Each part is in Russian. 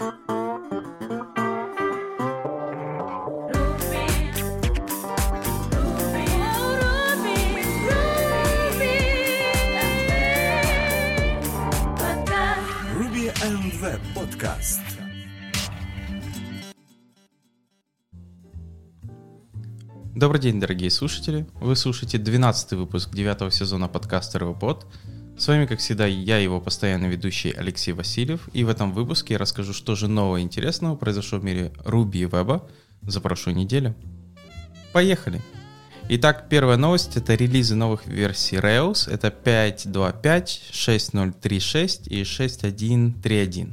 Podcast. Добрый день, дорогие слушатели. Вы слушаете 12 выпуск 9 сезона подкаста RoboPod. С вами, как всегда, я, его постоянный ведущий Алексей Васильев. И в этом выпуске я расскажу, что же нового и интересного произошло в мире Ruby и веба за прошлую неделю. Поехали! Итак, первая новость — это релизы новых версий Rails. Это 5.2.5, 6.0.3.6 и 6.1.3.1.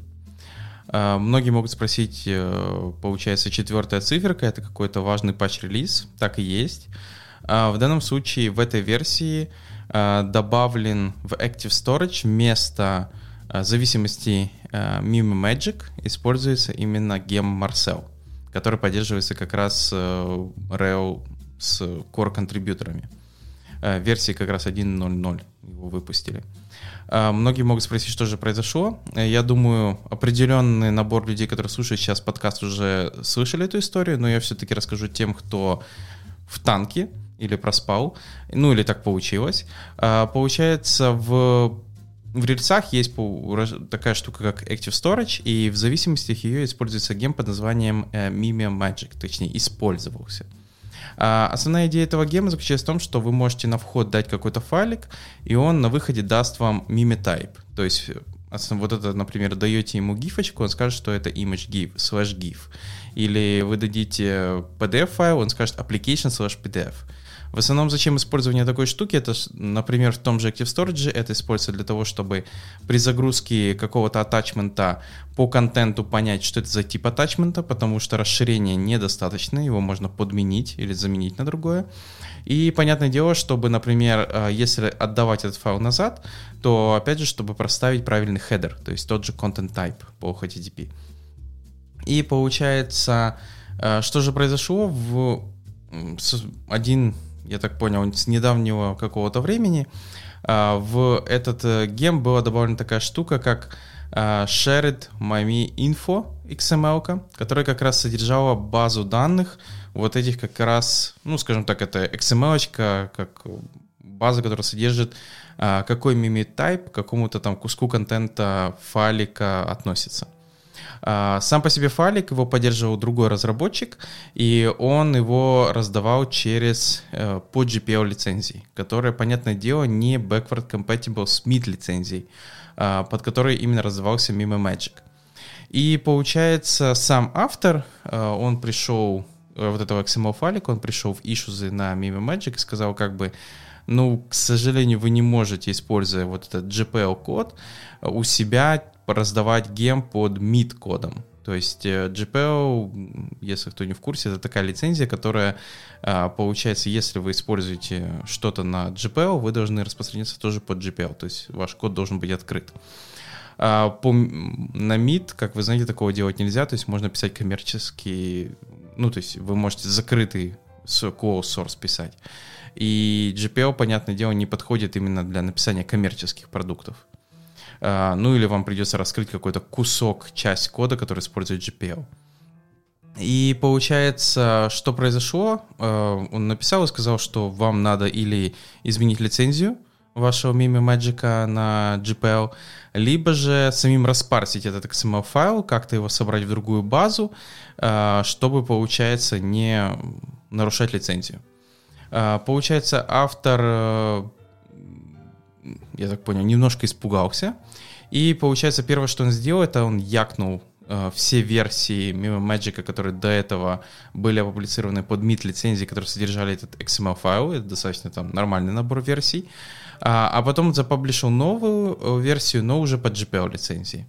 А, Многие могут спросить, э, получается, четвертая циферка — это какой-то важный патч-релиз. Так и есть. А, В данном случае в этой версии добавлен в Active Storage вместо а, зависимости Mime Magic используется именно гем Marcel, который поддерживается как раз э, Rail с core-контрибьюторами. Э, Версии как раз 1.0.0 его выпустили. Многие могут спросить, что же произошло. Э, Я думаю, определенный набор людей, которые слушают сейчас подкаст, уже слышали эту историю, но я все-таки расскажу тем, кто в танке или проспал, ну или так получилось. А, Получается, в в рельсах есть такая штука, как Active Storage, и в зависимости от ее используется гем под названием э, Mime Magic, точнее, использовался. А, Основная идея этого гема заключается в том, что вы можете на вход дать какой-то файлик, и он на выходе даст вам type. То есть, э, вот это, например, даете ему гифочку, он скажет, что это image gif, slash gif. Или вы дадите PDF файл, он скажет application slash PDF. В основном, зачем использование такой штуки, это, например, в том же Active Storage, это используется для того, чтобы при загрузке какого-то атачмента по контенту понять, что это за тип атачмента, потому что расширение недостаточно, его можно подменить или заменить на другое. И понятное дело, чтобы, например, э, если отдавать этот файл назад, то, опять же, чтобы проставить правильный хедер, то есть тот же content type по HTTP. И получается, э, что же произошло в один, я так понял, с недавнего какого-то времени а, в этот э, гем была добавлена такая штука, как а, Shared My Info XML, которая как раз содержала базу данных вот этих как раз, ну, скажем так, это XML, как база, которая содержит а, какой мими type к какому-то там куску контента файлика относится. А, Сам по себе файлик его поддерживал другой разработчик, и он его раздавал через э, по GPL лицензии, которая, понятное дело, не backward compatible с MIT лицензией, а, под которой именно раздавался Mime Magic. И получается, сам автор, э, он пришел, э, вот этого XML файлика, он пришел в issues на Mime Magic и сказал как бы, ну, к сожалению, вы не можете, используя вот этот GPL-код, у себя раздавать гем под MIT кодом. То есть э, GPL, если кто не в курсе, это такая лицензия, которая, а, получается, если вы используете что-то на GPL, вы должны распространяться тоже под GPL, то есть ваш код должен быть открыт. А, По, на MIT, как вы знаете, такого делать нельзя, то есть можно писать коммерческий, ну, то есть вы можете закрытый closed source писать. И GPL, понятное дело, не подходит именно для написания коммерческих продуктов. А, Ну или вам придется раскрыть какой-то кусок, часть кода, который использует GPL. И получается, что произошло? Э, Он написал и сказал, что вам надо или изменить лицензию вашего Mime Magic на GPL, либо же самим распарсить этот XML файл, как-то его собрать в другую базу, э, чтобы, получается, не нарушать лицензию. Получается, автор э, я так понял, немножко испугался. И получается, первое, что он сделал, это он якнул э, все версии Mime Magic, которые до этого были опублицированы под MIT лицензии, которые содержали этот XML файл, это достаточно там нормальный набор версий. А, а потом запаблишил новую э, версию, но уже под GPL лицензии.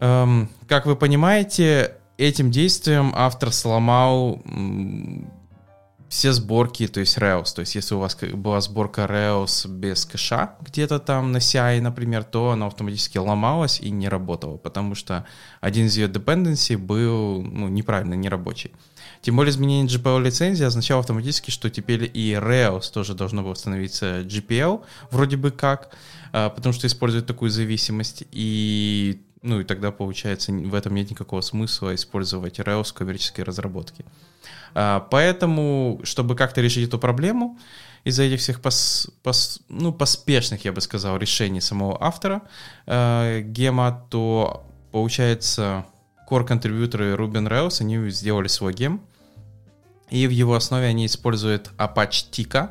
Эм, как вы понимаете, этим действием автор сломал все сборки, то есть Rails. То есть если у вас была сборка Rails без кэша где-то там на CI, например, то она автоматически ломалась и не работала, потому что один из ее dependency был ну, неправильно, нерабочий. Тем более изменение GPL лицензии означало автоматически, что теперь и Rails тоже должно было становиться GPL, вроде бы как, а, потому что использует такую зависимость. И ну и тогда, получается, в этом нет никакого смысла использовать Rails в коммерческой разработке. А, поэтому, чтобы как-то решить эту проблему, из-за этих всех пос, пос, ну, поспешных, я бы сказал, решений самого автора э, гема, то получается core-контрибьюторы Ruby on Rails, они сделали свой гем, и в его основе они используют Apache Tika,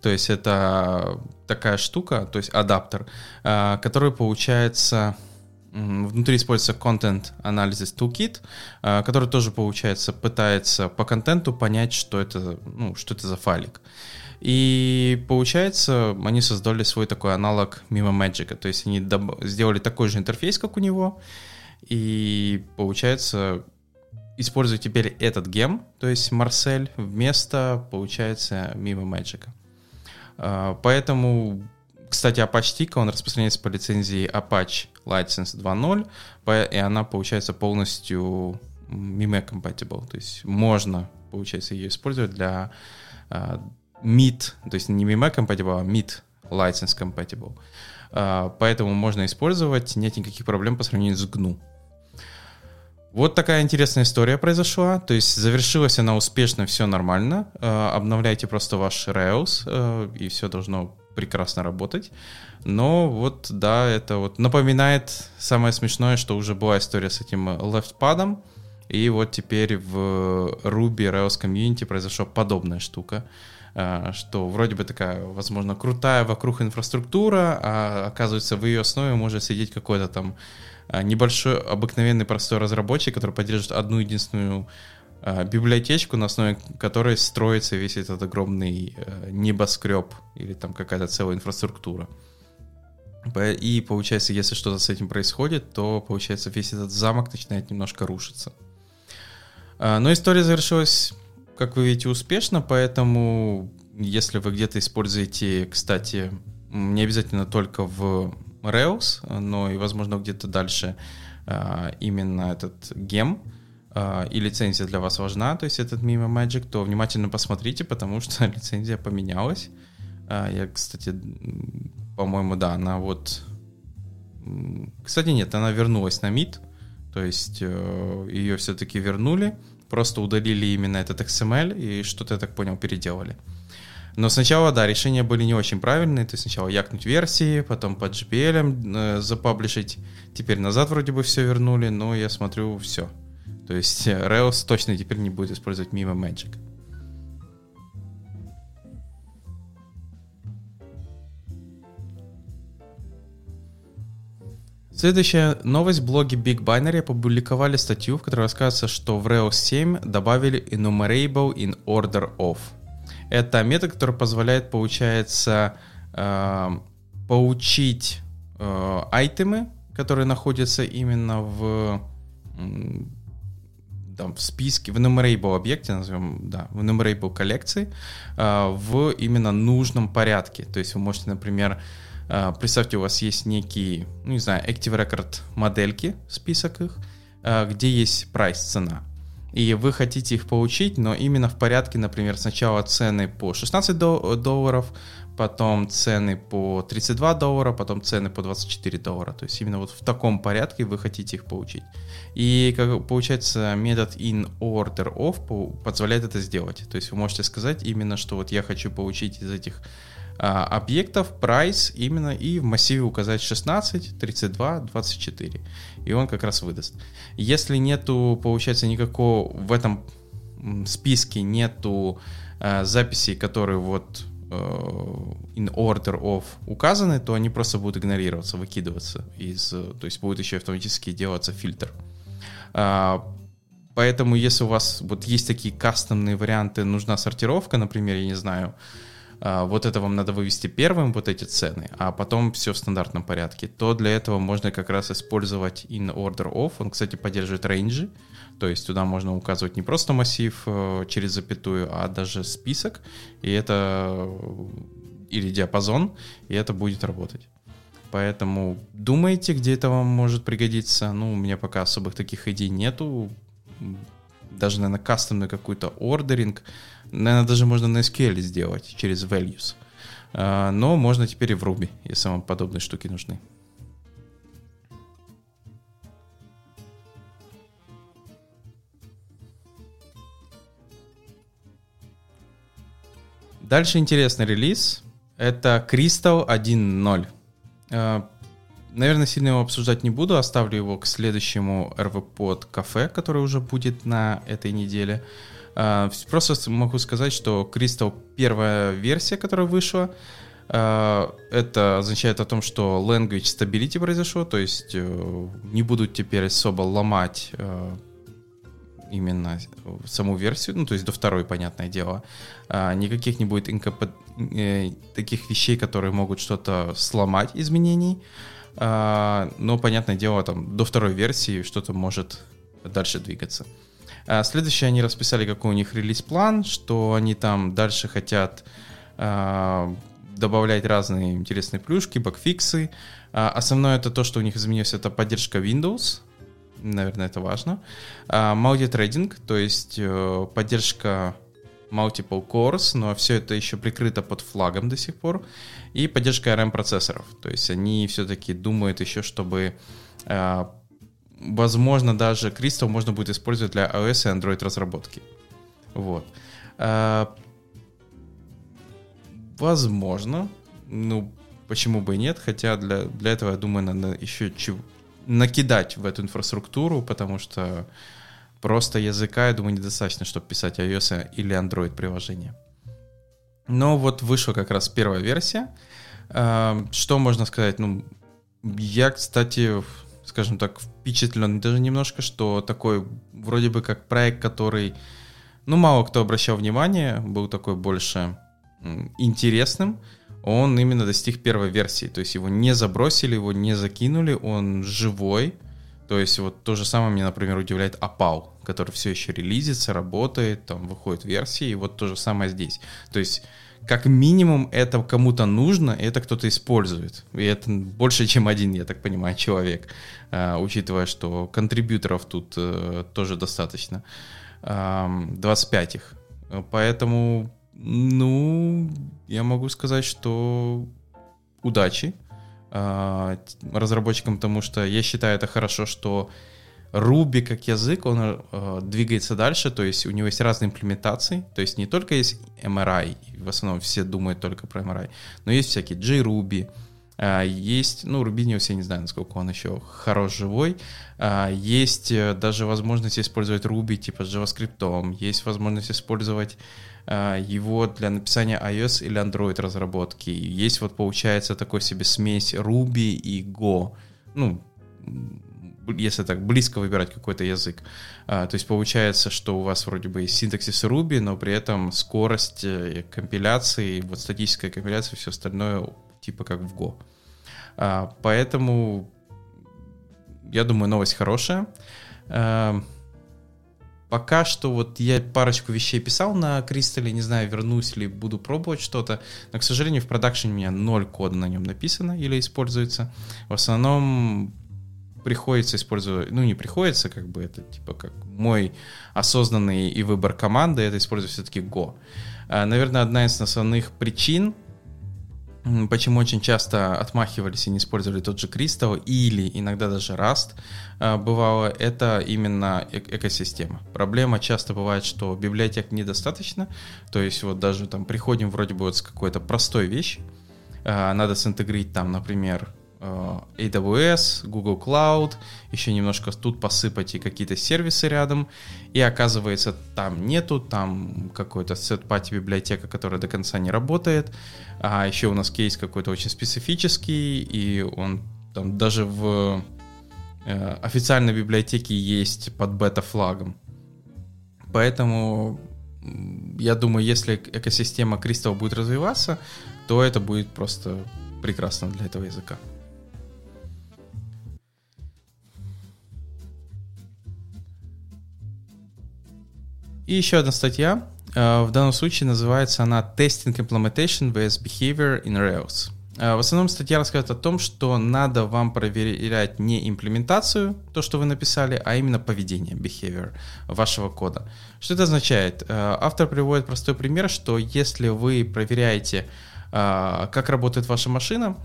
то есть это такая штука, то есть адаптер, э, который получается Внутри используется Content Analysis Toolkit, э, который тоже, получается, пытается по контенту понять, что это, ну, что это за файлик. И получается, они создали свой такой аналог Mimo Magic. То есть они сделали такой же интерфейс, как у него. И получается, используют теперь этот гем, то есть Marcel, вместо, получается, Mimo Magic. А, поэтому, кстати, Apache Tika, он распространяется по лицензии Apache License 2.0, и она, получается, полностью Mime compatible. То есть можно, получается, ее использовать для а, MIT, то есть не MIME compatible, а MIT license compatible. Uh, поэтому можно использовать, нет никаких проблем по сравнению с GNU. Вот такая интересная история произошла. То есть завершилась она успешно, все нормально. Uh, обновляйте просто ваш Rails, uh, и все должно прекрасно работать. Но вот, да, это вот напоминает самое смешное, что уже была история с этим leftpad, и вот теперь в Ruby Rails Community произошла подобная штука. Э, что вроде бы такая, возможно, крутая вокруг инфраструктура, а оказывается в ее основе может сидеть какой-то там э, небольшой, обыкновенный простой разработчик, который поддерживает одну единственную э, библиотечку, на основе которой строится весь этот огромный небоскреб или там какая-то целая инфраструктура. И получается, если что-то с этим происходит, то получается весь этот замок начинает немножко рушиться. Но история завершилась как вы видите, успешно, поэтому если вы где-то используете, кстати, не обязательно только в Rails, но и, возможно, где-то дальше а, именно этот гем, а, и лицензия для вас важна, то есть этот Mimo Magic, то внимательно посмотрите, потому что лицензия поменялась. Я, кстати, по-моему, да, она вот... Кстати, нет, она вернулась на MIT, то есть э, ее все-таки вернули, просто удалили именно этот XML и что-то, я так понял, переделали. Но сначала, да, решения были не очень правильные. То есть сначала якнуть версии, потом под GPL э, запаблишить. Теперь назад вроде бы все вернули, но я смотрю, все. То есть э, Rails точно теперь не будет использовать Mimo Magic. Следующая новость. Блоги Big Binary опубликовали статью, в которой рассказывается, что в Rails 7 добавили enumerable in order of. Это метод, который позволяет, получается, э, поучить э, айтемы, которые находятся именно в, там, в списке, в enumerable объекте, назовем, да, в enumerable коллекции, э, в именно нужном порядке. То есть вы можете, например, а, представьте, у вас есть некие, ну не знаю, Active Record модельки, список их, а, где есть прайс, цена. И вы хотите их получить, но именно в порядке, например, сначала цены по 16 долларов, потом цены по 32 доллара, потом цены по 24 доллара. То есть именно вот в таком порядке вы хотите их получить. И как получается метод in order of позволяет это сделать. То есть вы можете сказать именно, что вот я хочу получить из этих а, объектов, price именно, и в массиве указать 16, 32, 24. И он как раз выдаст. Если нету, получается, никакого в этом списке нету э, записей, которые вот э, in order of указаны, то они просто будут игнорироваться, выкидываться из, то есть будет еще автоматически делаться фильтр. Э, поэтому если у вас вот есть такие кастомные варианты, нужна сортировка, например, я не знаю, а, вот это вам надо вывести первым, вот эти цены, а потом все в стандартном порядке, то для этого можно как раз использовать in order of. Он, кстати, поддерживает рейнджи, то есть туда можно указывать не просто массив э, через запятую, а даже список, и это или диапазон, и это будет работать. Поэтому думайте, где это вам может пригодиться. Ну, у меня пока особых таких идей нету даже, наверное, кастомный какой-то ордеринг. Наверное, даже можно на SQL сделать через values. А, но можно теперь и в Ruby, если вам подобные штуки нужны. Дальше интересный релиз. Это Crystal 1.0. Э, наверное, сильно его обсуждать не буду, оставлю его к следующему RVPod кафе, который уже будет на этой неделе. Э, просто могу сказать, что Crystal первая версия, которая вышла, э, это означает о том, что language stability произошло, то есть не будут теперь особо ломать именно саму версию, ну, то есть до второй, понятное дело, а, никаких не будет инкопа... э, таких вещей, которые могут что-то сломать изменений, а, но, понятное дело, там до второй версии что-то может дальше двигаться. А, следующее, они расписали, какой у них релиз-план, что они там дальше хотят а, добавлять разные интересные плюшки, багфиксы. А, основное это то, что у них изменилось, это поддержка Windows, наверное, это важно. А, Multi-трейдинг, то есть э, поддержка multiple cores, но все это еще прикрыто под флагом до сих пор. И поддержка ARM-процессоров. То есть они все-таки думают еще, чтобы э, возможно даже Crystal можно будет использовать для iOS и Android разработки. Вот. Э, возможно. Ну, почему бы и нет, хотя для, для этого, я думаю, надо еще чего, накидать в эту инфраструктуру, потому что просто языка, я думаю, недостаточно, чтобы писать iOS или Android приложение. Но вот вышла как раз первая версия. Эм, что можно сказать? Ну, я, кстати, скажем так, впечатлен даже немножко, что такой вроде бы как проект, который, ну, мало кто обращал внимание, был такой больше интересным, он именно достиг первой версии. То есть его не забросили, его не закинули, он живой. То есть вот то же самое меня, например, удивляет Апал, который все еще релизится, работает, там выходит версии, и вот то же самое здесь. То есть как минимум это кому-то нужно, и это кто-то использует. И это больше, чем один, я так понимаю, человек, а, учитывая, что контрибьюторов тут э, тоже достаточно. 25 их. Поэтому ну, я могу сказать, что удачи разработчикам, потому что я считаю это хорошо, что Ruby как язык, он э, двигается дальше, то есть у него есть разные имплементации, то есть не только есть MRI, в основном все думают только про MRI, но есть всякие JRuby, э, есть, ну, не все не знаю, насколько он еще хорош живой, э, есть даже возможность использовать Ruby типа с JavaScript, есть возможность использовать а, его для написания iOS или Android разработки. Есть вот получается такой себе смесь Ruby и Go. Ну, если так близко выбирать какой-то язык. А, то есть получается, что у вас вроде бы есть синтаксис Ruby, но при этом скорость э, компиляции, вот статическая компиляция, все остальное типа как в Go. А, поэтому я думаю, новость хорошая. Пока что вот я парочку вещей писал на Кристалле, не знаю, вернусь ли, буду пробовать что-то, но, к сожалению, в продакшене у меня ноль кода на нем написано или используется. В основном приходится использовать, ну не приходится, как бы это типа как мой осознанный и выбор команды, это использовать все-таки Go. А, наверное, одна из основных причин, почему очень часто отмахивались и не использовали тот же Crystal или иногда даже Rust, а, бывало, это именно э экосистема. Проблема часто бывает, что библиотек недостаточно, то есть вот даже там приходим вроде бы вот с какой-то простой вещи, а, надо синтегрить там, например, AWS, Google Cloud, еще немножко тут посыпать и какие-то сервисы рядом, и оказывается там нету, там какой-то set-party библиотека, которая до конца не работает, а еще у нас кейс какой-то очень специфический, и он там даже в э, официальной библиотеке есть под бета-флагом. Поэтому я думаю, если экосистема Crystal будет развиваться, то это будет просто прекрасно для этого языка. И еще одна статья. Э, в данном случае называется она Testing Implementation vs Behavior in Rails. Э, в основном статья рассказывает о том, что надо вам проверять не имплементацию, то, что вы написали, а именно поведение, behavior вашего кода. Что это означает? Э, автор приводит простой пример, что если вы проверяете, как работает ваша машина,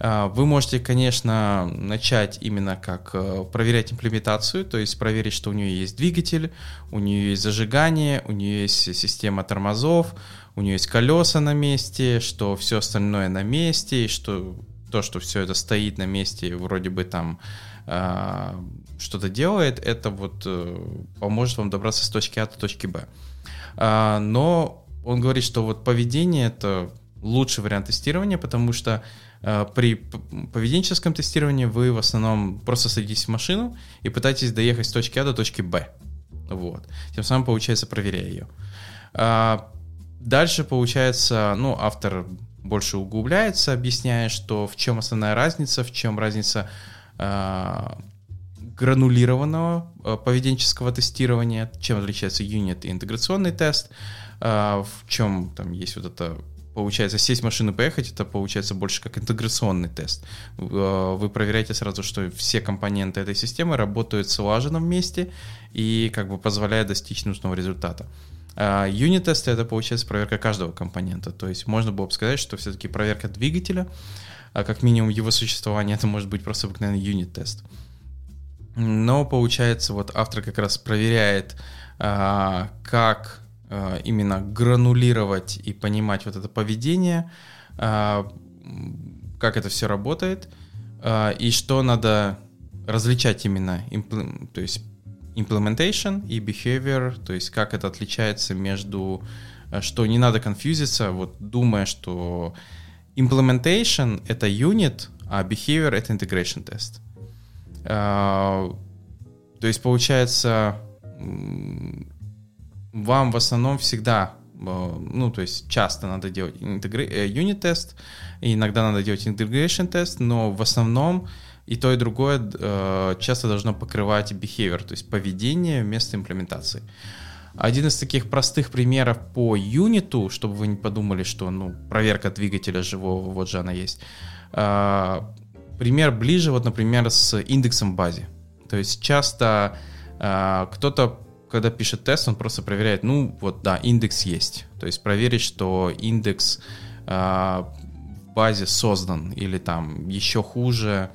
вы можете, конечно, начать именно как э, проверять имплементацию, то есть проверить, что у нее есть двигатель, у нее есть зажигание, у нее есть система тормозов, у нее есть колеса на месте, что все остальное на месте, и что то, что все это стоит на месте, вроде бы там э, что-то делает, это вот э, поможет вам добраться с точки А до точки Б. Э, но он говорит, что вот поведение это лучший вариант тестирования, потому что при поведенческом тестировании вы в основном просто садитесь в машину и пытаетесь доехать с точки А до точки Б. Вот. Тем самым, получается, проверяя ее. А, дальше, получается, ну, автор больше углубляется, объясняя, что в чем основная разница, в чем разница а, гранулированного а, поведенческого тестирования, чем отличается юнит и интеграционный тест, а, в чем там есть вот это получается, сесть в машину и поехать, это получается больше как интеграционный тест. Э, вы проверяете сразу, что все компоненты этой системы работают слаженно вместе и как бы позволяет достичь нужного результата. А юнит-тест — это, получается, проверка каждого компонента. То есть можно было бы сказать, что все-таки проверка двигателя, а как минимум его существование, это может быть просто обыкновенный юнит-тест. Но, получается, вот автор как раз проверяет, а, как именно гранулировать и понимать вот это поведение, э, как это все работает, э, и что надо различать именно, то есть implementation и behavior, то есть как это отличается между, что не надо конфьюзиться, вот думая, что implementation — это unit, а behavior — это integration тест. То есть получается вам в основном всегда, э, ну, то есть часто надо делать юнит-тест, э, иногда надо делать integration тест, но в основном и то, и другое э, часто должно покрывать behavior, то есть поведение вместо имплементации. Один из таких простых примеров по юниту, чтобы вы не подумали, что ну, проверка двигателя живого, вот же она есть. Пример ближе, вот, например, с индексом в базе. То есть часто кто-то когда пишет тест, он просто проверяет, ну вот да, индекс есть. То есть проверить, что индекс э, в базе создан или там еще хуже,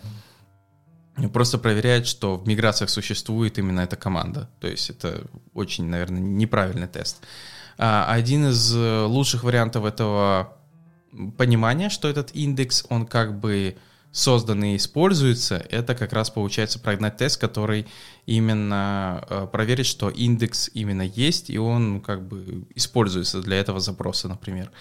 просто проверяет, что в миграциях существует именно эта команда. То есть это очень, наверное, неправильный тест. А один из лучших вариантов этого понимания, что этот индекс, он как бы созданы и используются, это как раз получается прогнать тест, который именно э, проверит, что индекс именно есть, и он как бы используется для этого запроса, например.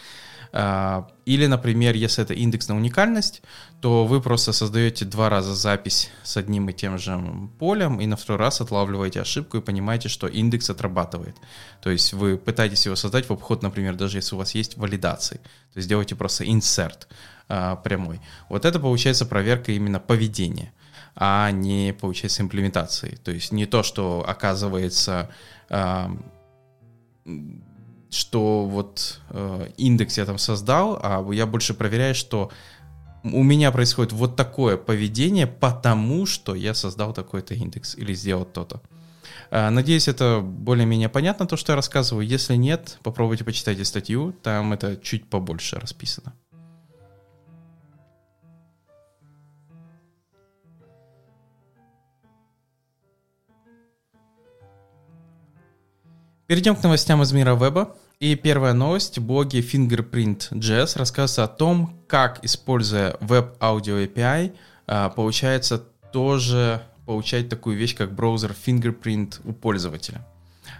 А, или, например, если это индекс на уникальность, то вы просто создаете два раза запись с одним и тем же полем, и на второй раз отлавливаете ошибку и понимаете, что индекс отрабатывает. То есть вы пытаетесь его создать в обход, например, даже если у вас есть валидации. То есть делаете просто insert а, прямой. Вот это получается проверка именно поведения, а не получается имплементации. То есть не то, что оказывается, а, что вот а, индекс я там создал, а я больше проверяю, что у меня происходит вот такое поведение, потому что я создал такой-то индекс или сделал то-то. Надеюсь, это более-менее понятно, то, что я рассказываю. Если нет, попробуйте почитайте статью, там это чуть побольше расписано. Перейдем к новостям из мира веба. И первая новость. Блоги Fingerprint.js рассказывают о том, как, используя Web Audio API, а, получается тоже получать такую вещь, как браузер Fingerprint у пользователя.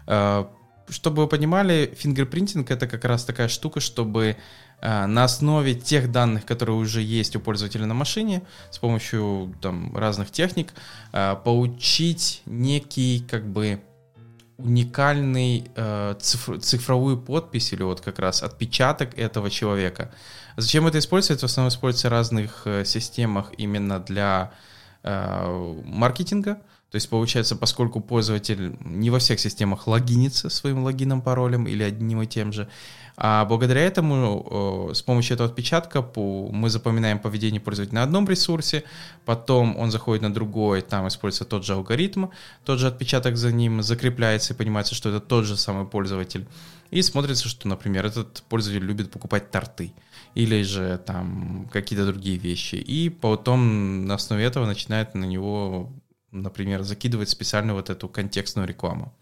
А, чтобы вы понимали, фингерпринтинг это как раз такая штука, чтобы а, на основе тех данных, которые уже есть у пользователя на машине, с помощью там, разных техник, получить некий как бы уникальный э, цифр, цифровую подпись или вот как раз отпечаток этого человека. Зачем это используется? В основном используется в разных э, системах именно для э, маркетинга. То есть получается, поскольку пользователь не во всех системах логинится своим логином, паролем или одним и тем же, А благодаря этому с помощью этого отпечатка мы запоминаем поведение пользователя на одном ресурсе, потом он заходит на другой, там используется тот же алгоритм, тот же отпечаток за ним закрепляется и понимается, что это тот же самый пользователь. И смотрится, что, например, этот пользователь любит покупать торты или же там какие-то другие вещи. И потом на основе этого начинает на него, например, закидывать специально вот эту контекстную рекламу.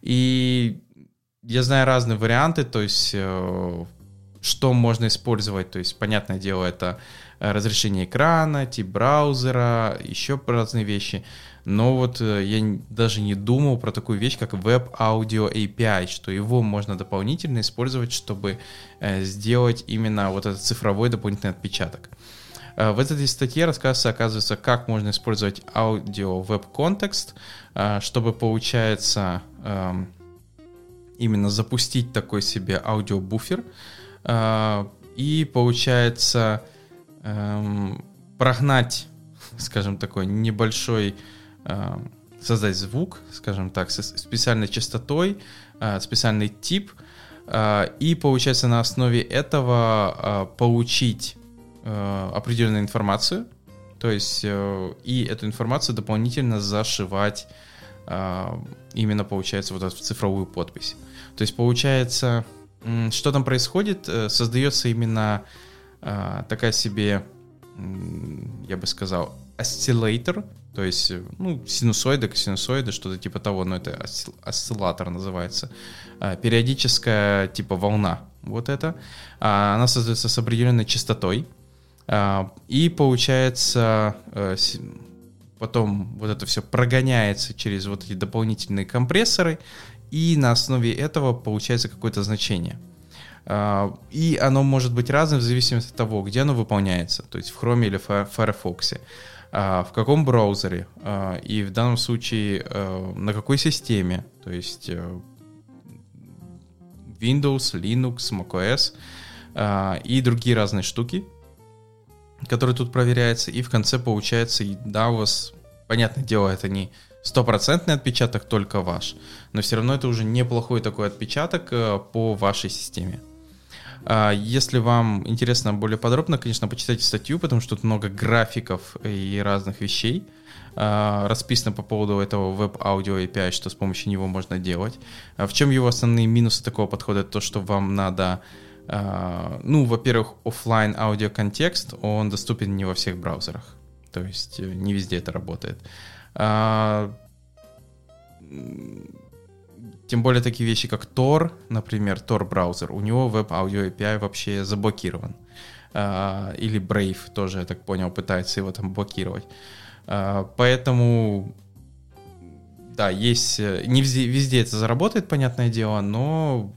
И я знаю разные варианты, то есть э, что можно использовать, то есть, понятное дело, это разрешение экрана, тип браузера, еще разные вещи. Но вот э, я даже не думал про такую вещь, как Web Audio API, что его можно дополнительно использовать, чтобы э, сделать именно вот этот цифровой дополнительный отпечаток. В этой статье рассказывается, оказывается, как можно использовать аудио веб-контекст, чтобы, получается, эм, именно запустить такой себе аудиобуфер. А, и получается эм, прогнать, скажем такой небольшой, а, создать звук, скажем так, с специальной частотой, а, специальный тип, и получается на основе этого получить определенную информацию, то есть э, и эту информацию дополнительно зашивать именно получается вот эту цифровую подпись. То есть получается, что там происходит, э, создается именно а, такая себе, я бы сказал, осциллятор, то есть, э, ну, синусоиды, синусоиды, что-то типа того, но это осциллятор называется. А, периодическая типа волна, вот это. А, она создается с определенной частотой. И получается, э, потом вот это все прогоняется через вот эти дополнительные компрессоры, и на основе этого получается какое-то значение. А, и оно может быть разным в зависимости от того, где оно выполняется, то есть в Chrome или в Firefox, а, в каком браузере, а, и в данном случае на какой системе, то есть э, Windows, Linux, macOS и другие разные штуки, которые тут проверяются, и в конце получается, да, у вас, понятное дело, это не стопроцентный отпечаток только ваш, но все равно это уже неплохой такой отпечаток э, по вашей системе. А, если вам интересно более подробно, конечно, почитайте статью, потому что тут много графиков и разных вещей а, расписано по поводу этого веб-аудио API, что с помощью него можно делать. А в чем его основные минусы такого подхода? Это то, что вам надо, ну, во-первых, офлайн аудиоконтекст, он доступен не во всех браузерах, то есть э, не везде это работает. Тем более такие вещи, как Tor, например, Tor браузер, у него Web Audio API вообще заблокирован. А, или Brave тоже, я так понял, пытается его там блокировать. А, поэтому, да, есть... Не везде, везде это заработает, понятное дело, но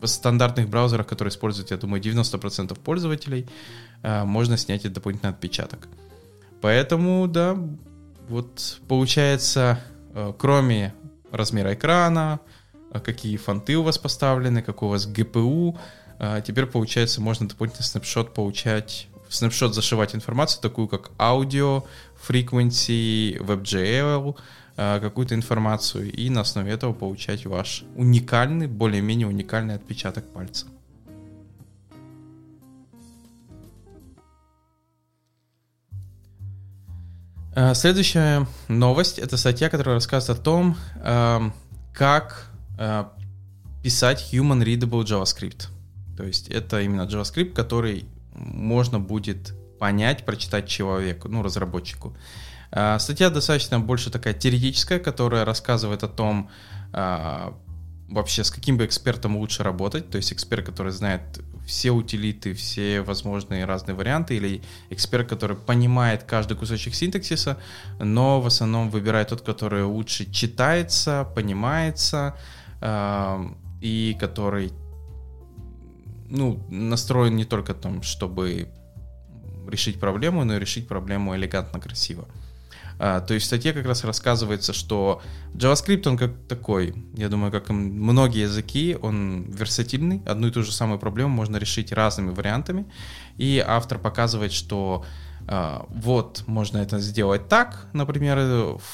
в стандартных браузерах, которые используют, я думаю, 90% пользователей, можно снять этот дополнительный отпечаток. Поэтому, да, вот получается, э, кроме размера экрана, э, какие фонты у вас поставлены, какой у вас GPU, э, теперь, получается, можно дополнительный снапшот получать, в снапшот зашивать информацию, такую как аудио, frequency, WebGL, какую-то информацию, и на основе этого получать ваш уникальный, более-менее уникальный отпечаток пальца. Следующая новость — это статья, которая рассказывает о том, эм, как э, писать Human Readable JavaScript. То есть это именно JavaScript, который можно будет понять, прочитать человеку, ну, разработчику. Э, статья достаточно больше такая теоретическая, которая рассказывает о том, вообще с каким бы экспертом лучше работать, то есть эксперт, который знает все утилиты, все возможные разные варианты, или эксперт, который понимает каждый кусочек синтаксиса, но в основном выбирает тот, который лучше читается, понимается, э, и который ну, настроен не только там, чтобы решить проблему, но и решить проблему элегантно, красиво. А, то есть в статье как раз рассказывается, что JavaScript, он как такой, я думаю, как и многие языки, он версатильный, одну и ту же самую проблему можно решить разными вариантами, и автор показывает, что а, вот можно это сделать так, например,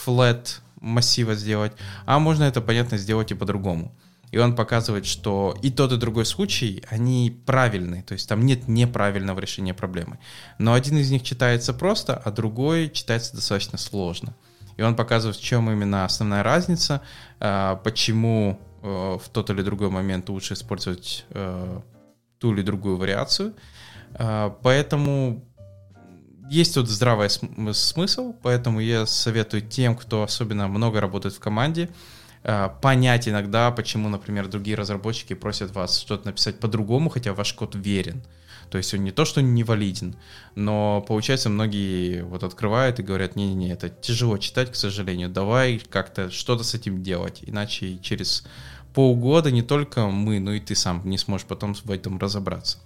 flat массива сделать, а можно это, понятно, сделать и по-другому. И он показывает, что и тот, и другой случай, они правильные, то есть там нет неправильного решения проблемы. Но один из них читается просто, а другой читается достаточно сложно. И он показывает, в чем именно основная разница, а, почему э, в тот или другой момент лучше использовать э, ту или другую вариацию. А, поэтому есть тут здравый смысл, поэтому я советую тем, кто особенно много работает в команде, понять иногда, почему, например, другие разработчики просят вас что-то написать по-другому, хотя ваш код верен. То есть он не то, что не валиден, но получается многие вот открывают и говорят, не-не-не, это тяжело читать, к сожалению, давай как-то что-то с этим делать, иначе через полгода не только мы, но и ты сам не сможешь потом в этом разобраться.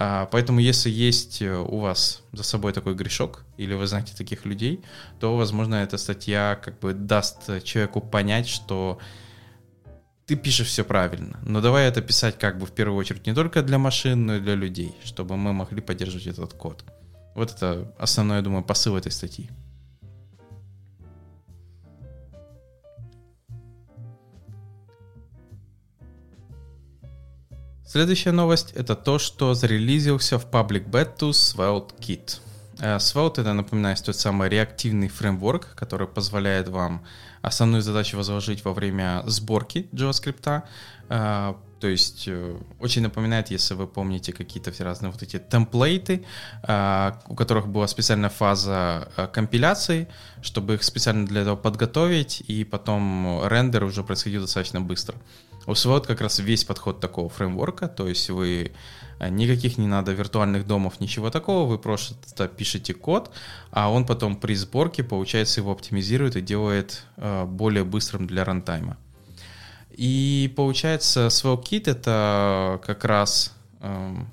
А, поэтому если есть э, у вас за собой такой грешок, или вы знаете таких людей, то, возможно, эта статья как бы даст человеку понять, что ты пишешь все правильно. Но давай это писать как бы в первую очередь не только для машин, но и для людей, чтобы мы могли поддерживать этот код. Вот это основной, я думаю, посыл этой статьи. Следующая новость это то, что зарелизился в Public Beta Svelte Kit. Э, Svelte это, напоминаю, тот самый реактивный фреймворк, который позволяет вам основную задачу возложить во время сборки JavaScript. Э, то есть э, очень напоминает, если вы помните какие-то все разные вот эти темплейты, у которых была специальная фаза компиляции, чтобы их специально для этого подготовить, и потом рендер уже происходил достаточно быстро. У как раз весь подход такого фреймворка, то есть вы э, никаких не надо виртуальных домов, ничего такого, вы просто пишете код, а он потом при сборке, получается, его оптимизирует и делает э, более быстрым для рантайма. И получается, SwellKit это как раз эм,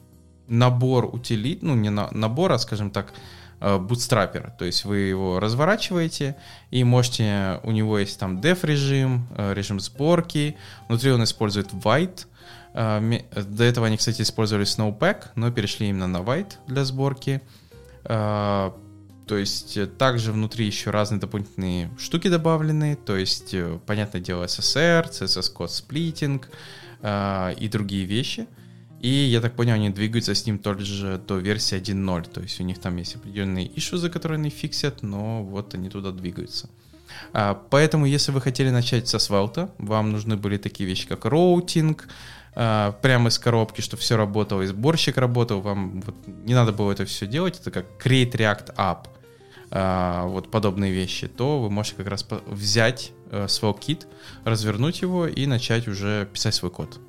набор утилит, ну не на, набор, а скажем так, бутстрапер, то есть вы его разворачиваете и можете, у него есть там def режим, э, режим сборки, внутри он использует white, э, до этого они, кстати, использовали Snowpack, но перешли именно на white для сборки. Э, то есть также внутри еще разные дополнительные штуки добавлены, то есть, понятное дело, SSR, CSS код сплитинг и другие вещи. И, я так понял, они двигаются с ним тоже до версии 1.0. То есть у них там есть определенные за которые они фиксят, но вот они туда двигаются. А, поэтому, если вы хотели начать со свалта, вам нужны были такие вещи, как роутинг, а, прямо из коробки, чтобы все работало, и сборщик работал, вам вот не надо было это все делать, это как Create React App, а, вот подобные вещи, то вы можете как раз взять э, свой кит, развернуть его и начать уже писать свой код.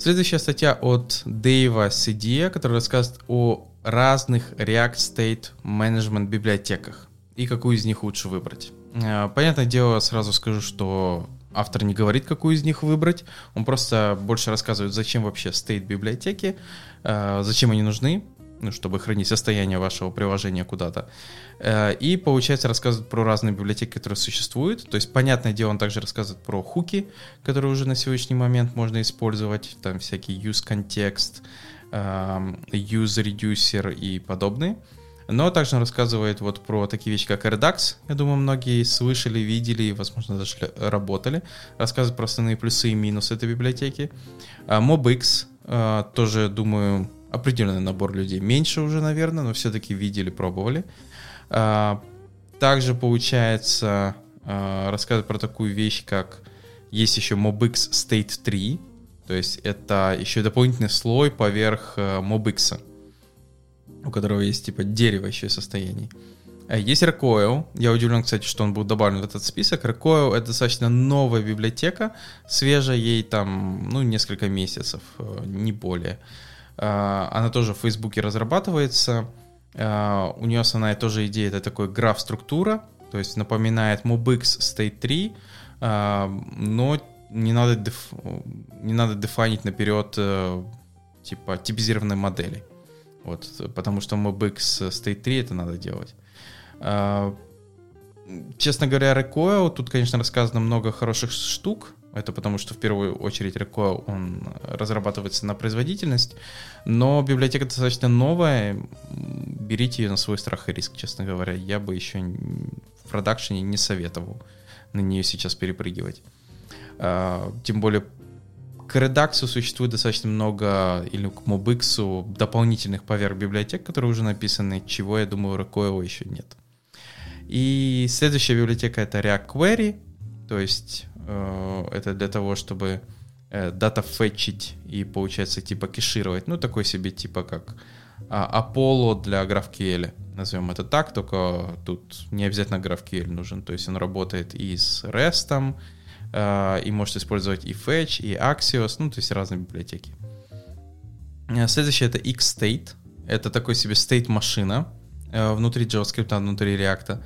Следующая статья от Дэйва Сидия, который рассказывает о разных React State Management библиотеках и какую из них лучше выбрать. Э, понятное дело, сразу скажу, что автор не говорит, какую из них выбрать. Он просто больше рассказывает, зачем вообще State библиотеки, э, зачем они нужны, ну, чтобы хранить состояние вашего приложения куда-то. Э, и, получается, рассказывает про разные библиотеки, которые существуют. То есть, понятное дело, он также рассказывает про хуки, которые уже на сегодняшний момент можно использовать. Там всякие use context, эм, use reducer и подобные. Но также он рассказывает вот про такие вещи, как Redux. Я думаю, многие слышали, видели и, возможно, даже работали. Рассказывает про основные плюсы и минусы этой библиотеки. Э, MobX э, тоже, думаю, определенный набор людей. Меньше уже, наверное, но все-таки видели, пробовали. А, также получается а, рассказывать про такую вещь, как есть еще MobX State 3, то есть это еще дополнительный слой поверх а, MobX, у которого есть типа дерево еще состояний. Есть Recoil. Я удивлен, кстати, что он был добавлен в этот список. Recoil — это достаточно новая библиотека, свежая ей там, ну, несколько месяцев, не более. А, она тоже в Фейсбуке разрабатывается. А, у нее основная тоже идея это такой граф-структура, то есть напоминает MobX State 3, а, но не надо, деф... не надо дефайнить наперед э, типа типизированной модели. Вот, потому что MobX State 3 это надо делать. Честно говоря, Recoil, тут, конечно, рассказано много хороших штук, Это потому, что в первую очередь Recoil, он разрабатывается на производительность, но библиотека достаточно новая, берите ее на свой страх и риск, честно говоря. Я бы еще в продакшене не советовал на нее сейчас перепрыгивать. А, тем более к Redux существует достаточно много, или к MobX дополнительных поверх библиотек, которые уже написаны, чего, я думаю, Recoil еще нет. И следующая библиотека это React Query, то есть это для того, чтобы э, дата фетчить и, получается, типа кешировать. Ну, такой себе типа как э, Apollo для GraphQL, назовем это так, только тут не обязательно GraphQL нужен. То есть он работает и с REST, э, и может использовать и Fetch, и Axios, ну, то есть разные библиотеки. Э, следующее это Xstate. Это такой себе state-машина, Э, внутри JavaScript, внутри React.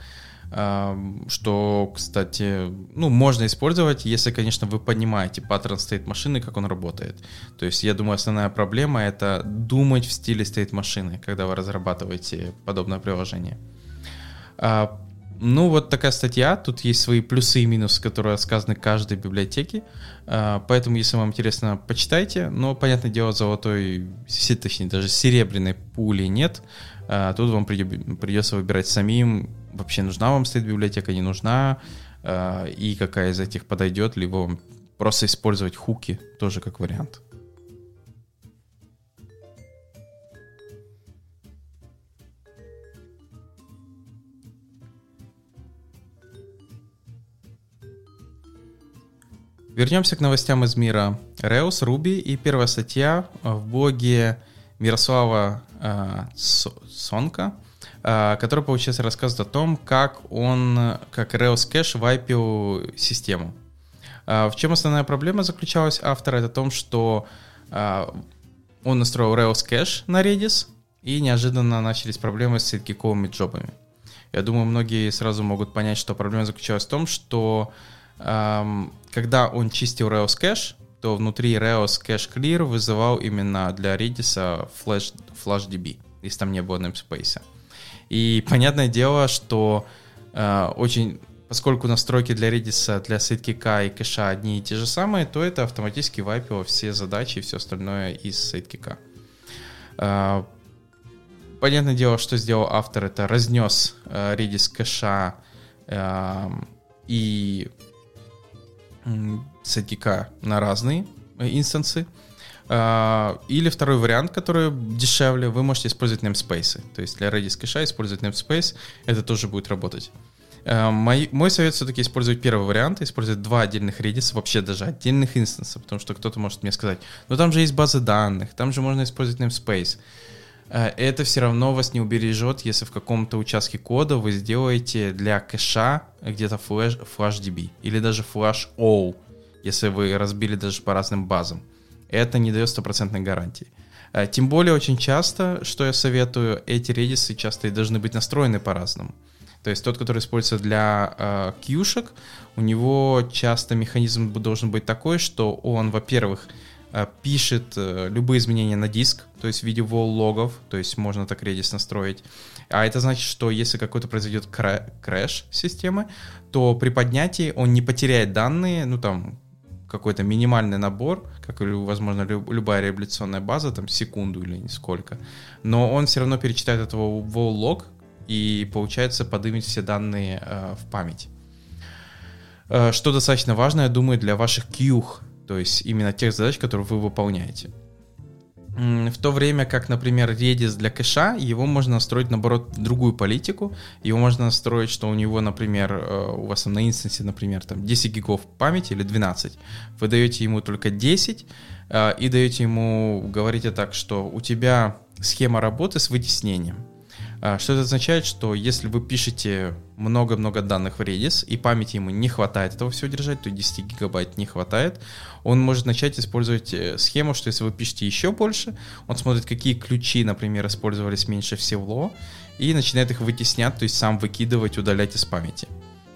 Что, кстати, ну, можно использовать, если, конечно, вы понимаете паттерн state машины, как он работает. То есть, я думаю, основная проблема — это думать в стиле state машины, когда вы разрабатываете подобное приложение. А, ну, вот такая статья. Тут есть свои плюсы и минусы, которые сказаны каждой библиотеке. А, поэтому, если вам интересно, почитайте. Но, понятное дело, золотой, точнее, даже серебряной пули нет. А, тут вам придется выбирать самим, вообще нужна вам стоит библиотека, не нужна, а, и какая из этих подойдет, либо просто использовать хуки, тоже как вариант. Вернемся к новостям из мира Reus, Ruby и первая статья в блоге Мирослава э, Сонка, э, который, получается, рассказывает о том, как он, как Rails Cache вайпил систему. Э, в чем основная проблема заключалась автора? Это в том, что э, он настроил Rails Cache на Redis, и неожиданно начались проблемы с сеткиковыми джобами. Я думаю, многие сразу могут понять, что проблема заключалась в том, что эм, когда он чистил Rails Cache, то внутри Reos Cache Clear вызывал именно для Redis Flash, FlashDB, если там не было namespace. И понятное дело, что э, очень, поскольку настройки для Redis, для Sidekick и кэша одни и те же самые, то это автоматически вайпило все задачи и все остальное из Sidekick. Э, понятное дело, что сделал автор, это разнес э, Redis кэша э, и садика на разные э, инстансы. А, или второй вариант, который дешевле, вы можете использовать namespace. То есть для Redis кэша использовать namespace, это тоже будет работать. А, мой, мой совет все-таки использовать первый вариант, использовать два отдельных Redis, вообще даже отдельных инстанса, потому что кто-то может мне сказать, ну там же есть базы данных, там же можно использовать namespace. А, это все равно вас не убережет, если в каком-то участке кода вы сделаете для кэша где-то flash, FlashDB или даже Flash O, если вы разбили даже по разным базам. Это не дает стопроцентной гарантии. А, тем более очень часто, что я советую, эти редисы часто и должны быть настроены по-разному. То есть тот, который используется для э, кьюшек, у него часто механизм должен быть такой, что он, во-первых, Э, пишет э, любые изменения на диск, то есть в виде wall-логов, то есть можно так Redis настроить. А это значит, что если какой-то произойдет крэш системы, то при поднятии он не потеряет данные, ну там какой-то минимальный набор, как, возможно, любая реабилитационная база, там секунду или нисколько, но он все равно перечитает этого wall-лог и, получается, подымет все данные э, в память. Э, что достаточно важно, я думаю, для ваших кьюх, то есть именно тех задач, которые вы выполняете. В то время как, например, Redis для кэша, его можно настроить, наоборот, другую политику. Его можно настроить, что у него, например, э, у вас на инстансе, например, там 10 гигов памяти или 12. Вы даете ему только 10 э, и даете ему, говорите так, что у тебя схема работы с вытеснением. А, что это означает, что если вы пишете много-много данных в Redis, и памяти ему не хватает этого все держать, то 10 гигабайт не хватает, он может начать использовать э, схему, что если вы пишете еще больше, он смотрит, какие ключи, например, использовались меньше всего, и начинает их вытеснять, то есть сам выкидывать, удалять из памяти.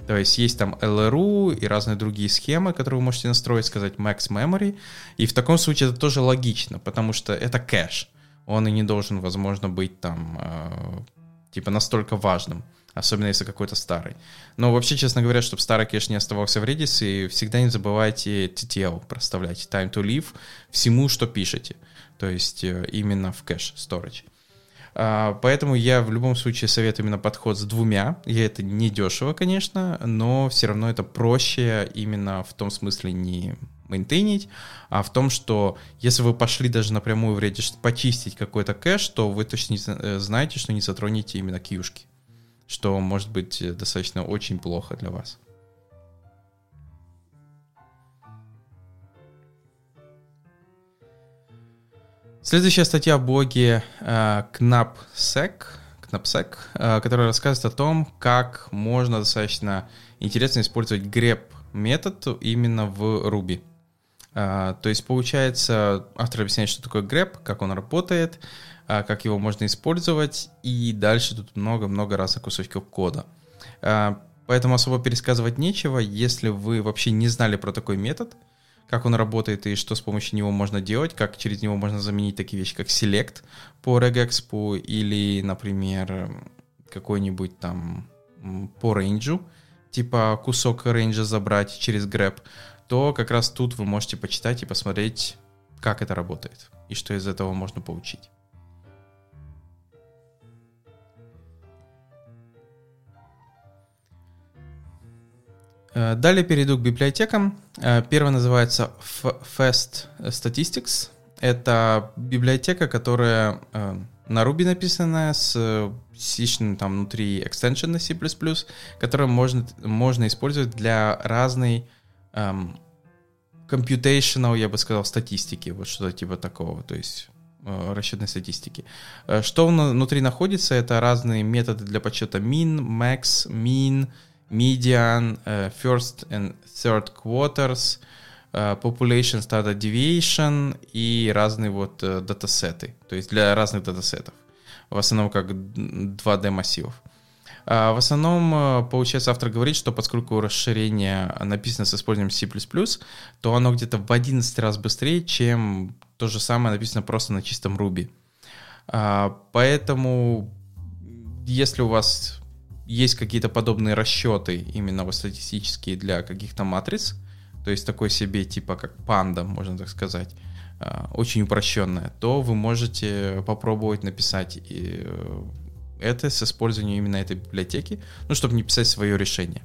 То есть есть там LRU и разные другие схемы, которые вы можете настроить, сказать max memory. И в таком случае это тоже логично, потому что это кэш. Он и не должен, возможно, быть там э, типа настолько важным. особенно если какой-то старый. Но вообще, честно говоря, чтобы старый кэш не оставался в Redis, и всегда не забывайте TTL проставлять, time to live, всему, что пишете, то есть э, именно в кэш storage. А, поэтому я в любом случае советую именно подход с двумя. И это не дешево, конечно, но все равно это проще именно в том смысле не мейнтейнить, а в том, что если вы пошли даже напрямую в Redis почистить какой-то кэш, то вы точно э, знаете, что не затронете именно кьюшки, что может быть э, достаточно очень плохо для вас. Следующая статья в блоге э, Knapsec, Knapsec э, которая рассказывает о том, как можно достаточно интересно использовать grep метод именно в Ruby. Э, то есть, получается, автор объясняет, что такое grep, как он работает, э, как его можно использовать, и дальше тут много-много разных кусочков кода. Э, поэтому особо пересказывать нечего, если вы вообще не знали про такой метод – как он работает и что с помощью него можно делать, как через него можно заменить такие вещи, как Select по regexp или, например, какой-нибудь там по рейнджу, типа кусок рейнджа забрать через grep, то как раз тут вы можете почитать и посмотреть, как это работает и что из этого можно получить. Э, далее перейду к библиотекам. Э, первая называется Fast Statistics. Это библиотека, которая э, на Ruby написанная с C там внутри extension на C++, которую можно, можно использовать для разной эм, computational, я бы сказал, статистики, вот что-то типа такого, то есть э, расчетной статистики. Что внутри находится, это разные методы для подсчета min, max, mean, median, uh, first and third quarters, population standard deviation и разные вот датасеты, то есть для разных датасетов. В основном как 2D массивов. Uh, в основном, uh, получается, автор говорит, что поскольку расширение написано с использованием C++, то оно где-то в 11 раз быстрее, чем то же самое написано просто на чистом Ruby. Uh, поэтому, если у вас есть какие-то подобные расчеты именно вот статистические для каких-то матриц, то есть такой себе типа как панда, можно так сказать, а, очень упрощенная, то вы можете попробовать написать э, это с использованием именно этой библиотеки, ну, чтобы не писать свое решение.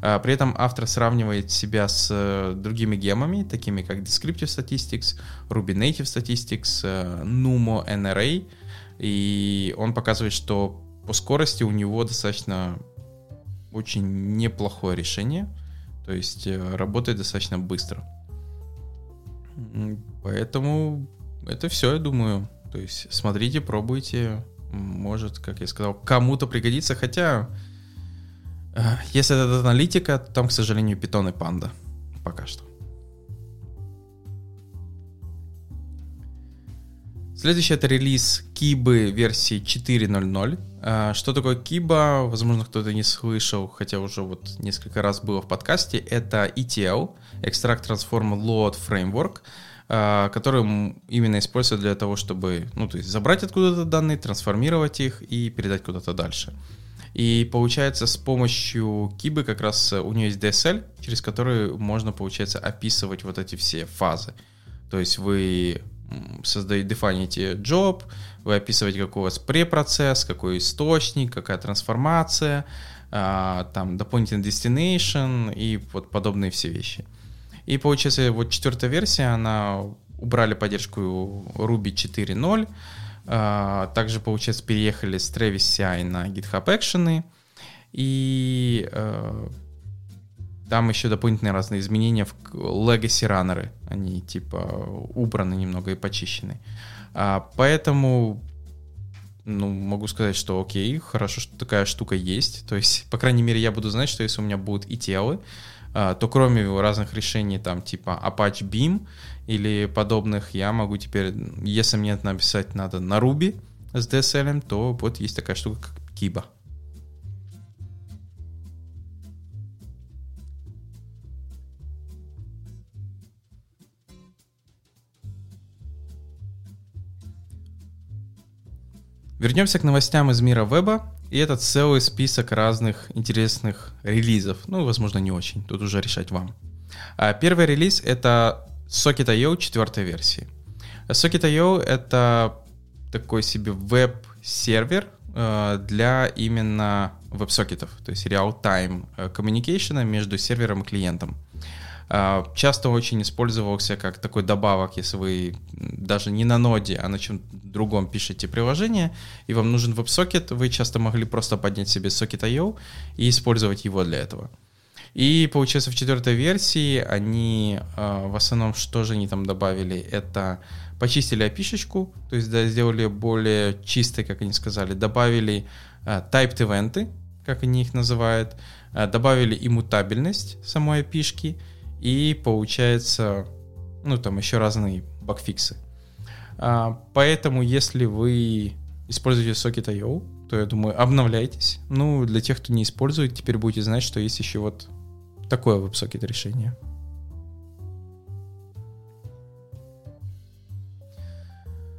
А, при этом автор сравнивает себя с э, другими гемами, такими как Descriptive Statistics, Ruby Native Statistics, э, Numo NRA, и он показывает, что по скорости у него достаточно очень неплохое решение. То есть э, работает достаточно быстро. Поэтому это все, я думаю. То есть смотрите, пробуйте. Может, как я сказал, кому-то пригодится. Хотя, э, если это аналитика, то там, к сожалению, питон и панда. Пока что. Следующий это релиз Кибы версии 4.0.0. А, что такое Киба? Возможно, кто-то не слышал, хотя уже вот несколько раз было в подкасте. Это ETL, Extract Transform Load Framework, а, который именно используется для того, чтобы, ну, то есть забрать откуда-то данные, трансформировать их и передать куда-то дальше. И получается, с помощью Кибы как раз у нее есть DSL, через который можно, получается, описывать вот эти все фазы. То есть вы создаете, дефаните job, вы описываете, какой у вас препроцесс, какой источник, какая трансформация, а, там дополнительный destination и вот подобные все вещи. И получается, вот четвертая версия, она убрали поддержку Ruby 4.0, а, также, получается, переехали с Travis CI на GitHub Action, и а, там еще дополнительные разные изменения в Legacy раннеры. Они типа убраны немного и почищены. А, поэтому ну, могу сказать, что окей, хорошо, что такая штука есть. То есть, по крайней мере, я буду знать, что если у меня будут ETL, а, то кроме разных решений, там, типа Apache Beam или подобных, я могу теперь, если мне написать надо на Ruby с DSL, то вот есть такая штука, как Kiba. Вернемся к новостям из мира веба. И это целый список разных интересных релизов. Ну, возможно, не очень. Тут уже решать вам. А первый релиз — это Socket.io 4 версии. Socket.io — это такой себе веб-сервер э, для именно веб-сокетов, то есть real-time э, communication между сервером и клиентом. Э, часто очень использовался как такой добавок, если вы даже не на ноде, а на чем другом пишете приложение, и вам нужен веб-сокет, вы часто могли просто поднять себе Socket.io и использовать его для этого. И получается в четвертой версии они в основном что же они там добавили? Это почистили опишечку, то есть да, сделали более чистой, как они сказали, добавили uh, typed ивенты, как они их называют, добавили иммутабельность самой опишки, и получается, ну там еще разные багфиксы. Uh, поэтому, если вы используете Socket.io, то я думаю, обновляйтесь. Ну, для тех, кто не использует, теперь будете знать, что есть еще вот такое WebSocket решение.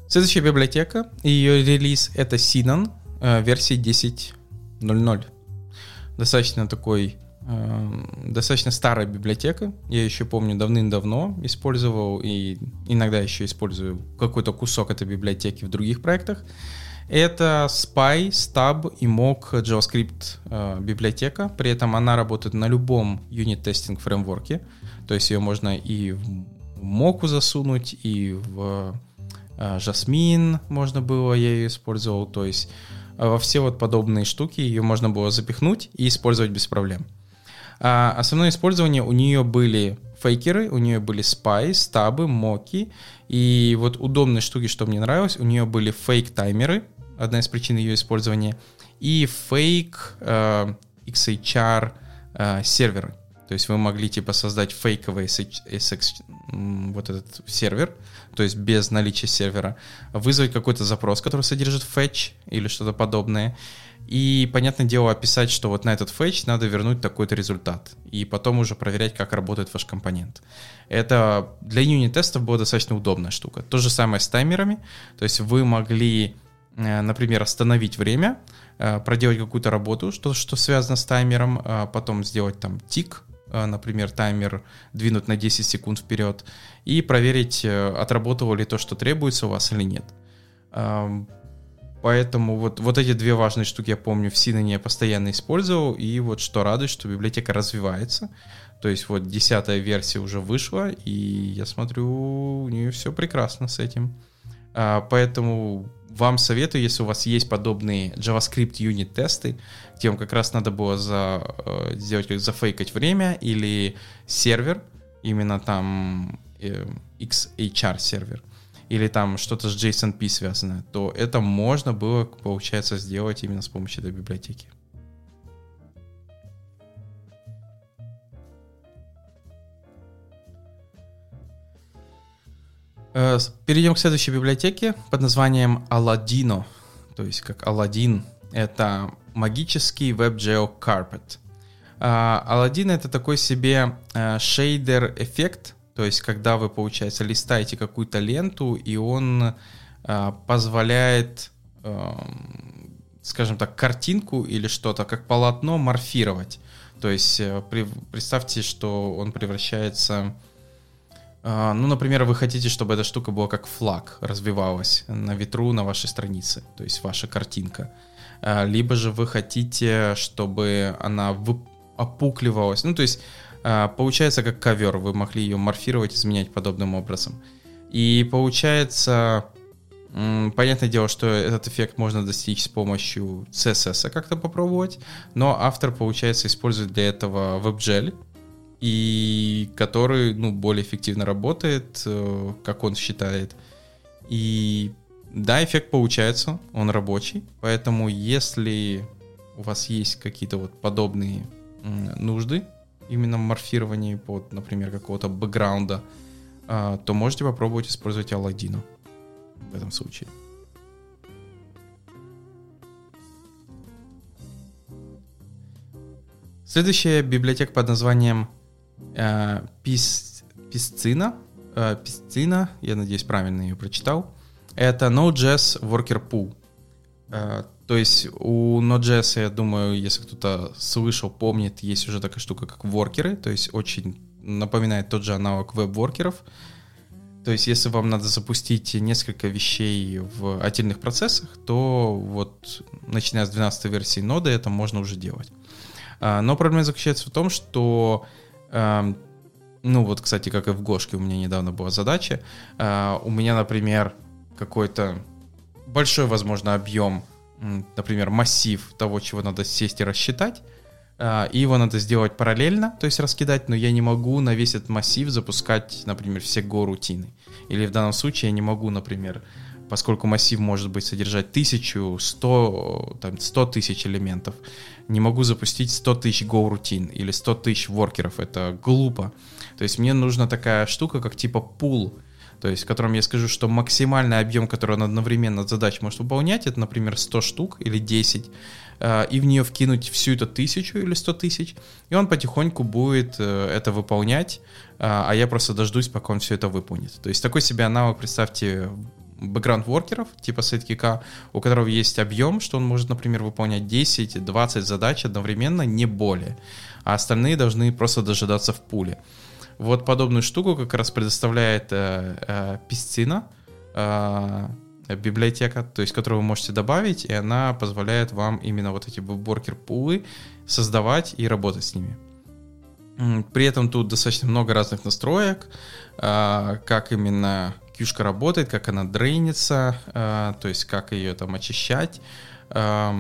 Следующая библиотека, ее релиз это Sinon версии 10.0.0. Достаточно такой, достаточно старая библиотека. Я еще помню давным-давно использовал и иногда еще использую какой-то кусок этой библиотеки в других проектах. Это Spy, Stub и Mock JavaScript э, библиотека. При этом она работает на любом юнит-тестинг фреймворке. То есть ее можно и в Mock засунуть, и в а, жасмин можно было, я ее использовал, то есть а, во все вот подобные штуки ее можно было запихнуть и использовать без проблем. А основное использование у нее были фейкеры, у нее были спай, стабы, моки, и вот удобные штуки, что мне нравилось, у нее были фейк-таймеры, одна из причин ее использования, и фейк э, XHR э, серверы. То есть вы могли типа создать фейковый SX, вот этот сервер, то есть без наличия сервера, вызвать какой-то запрос, который содержит fetch или что-то подобное, и, понятное дело, описать, что вот на этот fetch надо вернуть такой-то результат, и потом уже проверять, как работает ваш компонент. Это для юнит-тестов была достаточно удобная штука. То же самое с таймерами, то есть вы могли, э, например, остановить время, э, проделать какую-то работу, что, что связано с таймером, а потом сделать там тик, Э, например, таймер двинуть на 10 секунд вперед, и проверить, э, отработало ли то, что требуется у вас или нет. Поэтому вот, вот эти две важные штуки я помню в Синоне я постоянно использовал, и вот что радует, что библиотека развивается. То есть вот десятая версия уже вышла, и я смотрю, у нее все прекрасно с этим. А, поэтому вам советую, если у вас есть подобные JavaScript юнит тесты, где вам как раз надо было за, э, сделать как зафейкать время или сервер, именно там э, XHR сервер, или там что-то с JSONP связанное, то это можно было, получается, сделать именно с помощью этой библиотеки. Э, перейдем к следующей библиотеке под названием Aladino, то есть как Aladdin. Это магический WebGeo Carpet. Aladdin это такой себе шейдер-эффект, то есть когда вы, получается, листаете какую-то ленту, и он э, позволяет, э, скажем так, картинку или что-то, как полотно, морфировать. То есть э, при, представьте, что он превращается а, ну, например, вы хотите, чтобы эта штука была как флаг, развивалась на ветру на вашей странице, то есть ваша картинка. А, либо же вы хотите, чтобы она опукливалась. Ну, то есть получается как ковер, вы могли ее морфировать, изменять подобным образом. И получается, понятное дело, что этот эффект можно достичь с помощью CSS как-то попробовать, но автор, получается, использует для этого WebGel, и который, ну, более эффективно работает, э, как он считает. И да, эффект получается, он рабочий, поэтому если у вас есть какие-то вот подобные нужды, именно морфировании под, например, какого-то бэкграунда, а, то можете попробовать использовать Aladino в этом случае. Следующая библиотека под названием э, пис, Писцина, э, Писцина, я надеюсь, правильно ее прочитал, это Node.js Worker Pool. Э, То есть у Node.js, я думаю, если кто-то слышал, помнит, есть уже такая штука, как воркеры, то есть очень напоминает тот же аналог веб-воркеров. То есть если вам надо запустить несколько вещей в отдельных процессах, то вот начиная с 12 версии ноды это можно уже делать. А, но проблема заключается в том, что эм, ну вот, кстати, как и в Гошке у меня недавно была задача. А, у меня, например, какой-то большой, возможно, объем, например, массив того, чего надо сесть и рассчитать. А, и его надо сделать параллельно, то есть раскидать, но я не могу на весь этот массив запускать, например, все go-рутины. Или в данном случае я не могу, например, поскольку массив может быть содержать тысячу, сто, там, сто тысяч элементов, не могу запустить 100 тысяч go-рутин или 100 тысяч воркеров, это глупо. То есть мне нужна такая штука, как типа пул, то есть в котором я скажу, что максимальный объем, который он одновременно задач может выполнять, это, например, 100 штук или 10, э, и в нее вкинуть всю эту тысячу или 100 тысяч, и он потихоньку будет э, это выполнять, э, а я просто дождусь, пока он все это выполнит. То есть такой себе аналог, представьте, бэкграунд воркеров, типа сеткика, у которого есть объем, что он может, например, выполнять 10-20 задач одновременно, не более. А остальные должны просто дожидаться в пуле. Вот подобную штуку как раз предоставляет э, э, Piscina, э, библиотека, то есть которую вы можете добавить, и она позволяет вам именно вот эти веб-воркер пулы создавать и работать с ними. При этом тут достаточно много разных настроек, э, как именно кьюшка работает, как она дрейнится, э, то есть как ее там очищать, э,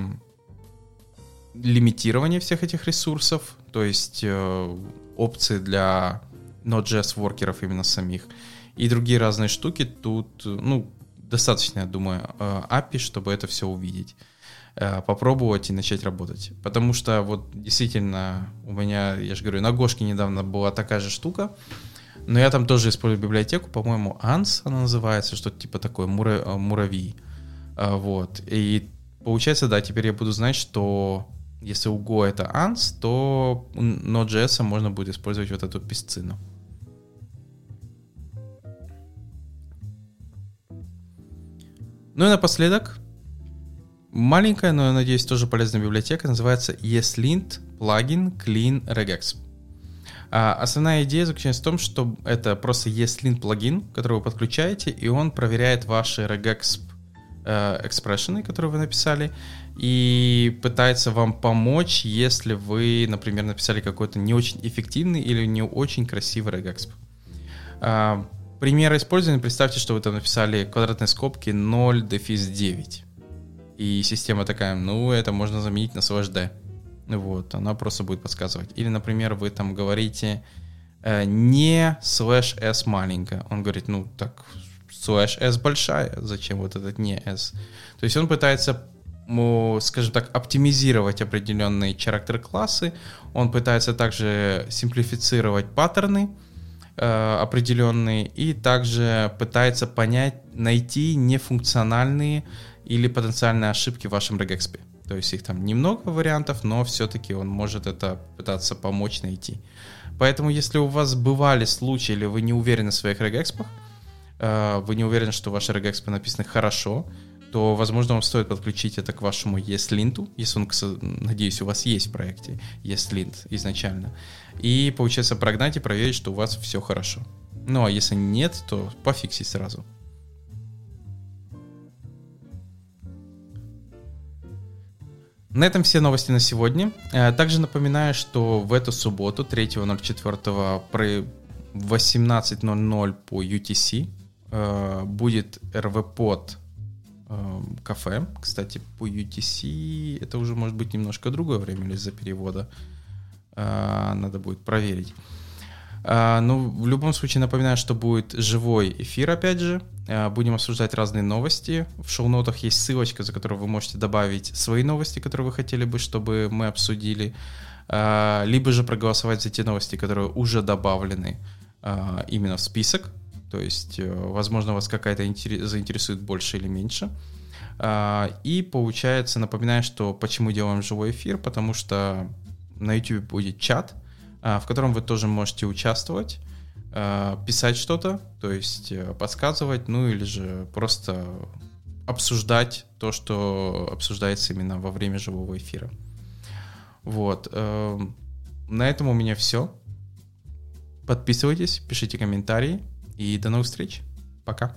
лимитирование всех этих ресурсов, то есть э, опции для Node.js воркеров именно самих. И другие разные штуки тут, ну, достаточно, я думаю, API, э, чтобы это все увидеть э, попробовать и начать работать. Потому что вот действительно у меня, я же говорю, на Гошке недавно была такая же штука, но я там тоже использую библиотеку, по-моему, ANS она называется, что-то типа такое, мура, э, муравьи. Вот. И получается, да, теперь я буду знать, что если у Go это ANS, то Node.js можно будет использовать вот эту песцину. Ну и напоследок, маленькая, но, я надеюсь, тоже полезная библиотека, называется ESLint Plugin Clean Regex. А основная идея заключается в том, что это просто ESLint плагин, который вы подключаете, и он проверяет ваши regex э, экспрессионы, которые вы написали, и пытается вам помочь, если вы, например, написали какой-то не очень эффективный или не очень красивый regex. А, Пример использования, представьте, что вы там написали квадратные скобки 0 дефис 9. И система такая, ну, это можно заменить на slash d. Вот, она просто будет подсказывать. Или, например, вы там говорите э, не slash s маленькая. Он говорит, ну, так, slash s большая, зачем вот этот не s? То есть он пытается скажем так, оптимизировать определенные характер-классы, он пытается также симплифицировать паттерны, определенные и также пытается понять, найти нефункциональные или потенциальные ошибки в вашем регэкспе. То есть их там немного вариантов, но все-таки он может это пытаться помочь найти. Поэтому если у вас бывали случаи, или вы не уверены в своих регэкспах, э, вы не уверены, что ваши регэкспы написаны хорошо, то, возможно, вам стоит подключить это к вашему ESLint, если он, надеюсь, у вас есть в проекте ESLint изначально, и, получается, прогнать и проверить, что у вас все хорошо. Ну, а если нет, то пофиксить сразу. На этом все новости на сегодня. Э, также напоминаю, что в эту субботу, 3.04 при 18.00 по UTC э, будет РВПод кафе. Кстати, по UTC это уже может быть немножко другое время из-за перевода. Э, надо будет проверить. Э, ну, в любом случае напоминаю, что будет живой эфир, опять же. Э, будем обсуждать разные новости. В шоу-нотах есть ссылочка, за которую вы можете добавить свои новости, которые вы хотели бы, чтобы мы обсудили. Либо же проголосовать за те новости, которые уже добавлены именно в список. То есть, э, возможно, вас какая-то заинтересует больше или меньше. А, и получается, напоминаю, что почему делаем живой эфир, потому что на YouTube будет чат, а, в котором вы тоже можете участвовать, а, писать что-то, то есть э, подсказывать, ну или же просто обсуждать то, что обсуждается именно во время живого эфира. Вот. Эм, на этом у меня все. Подписывайтесь, пишите комментарии и до новых встреч. Пока.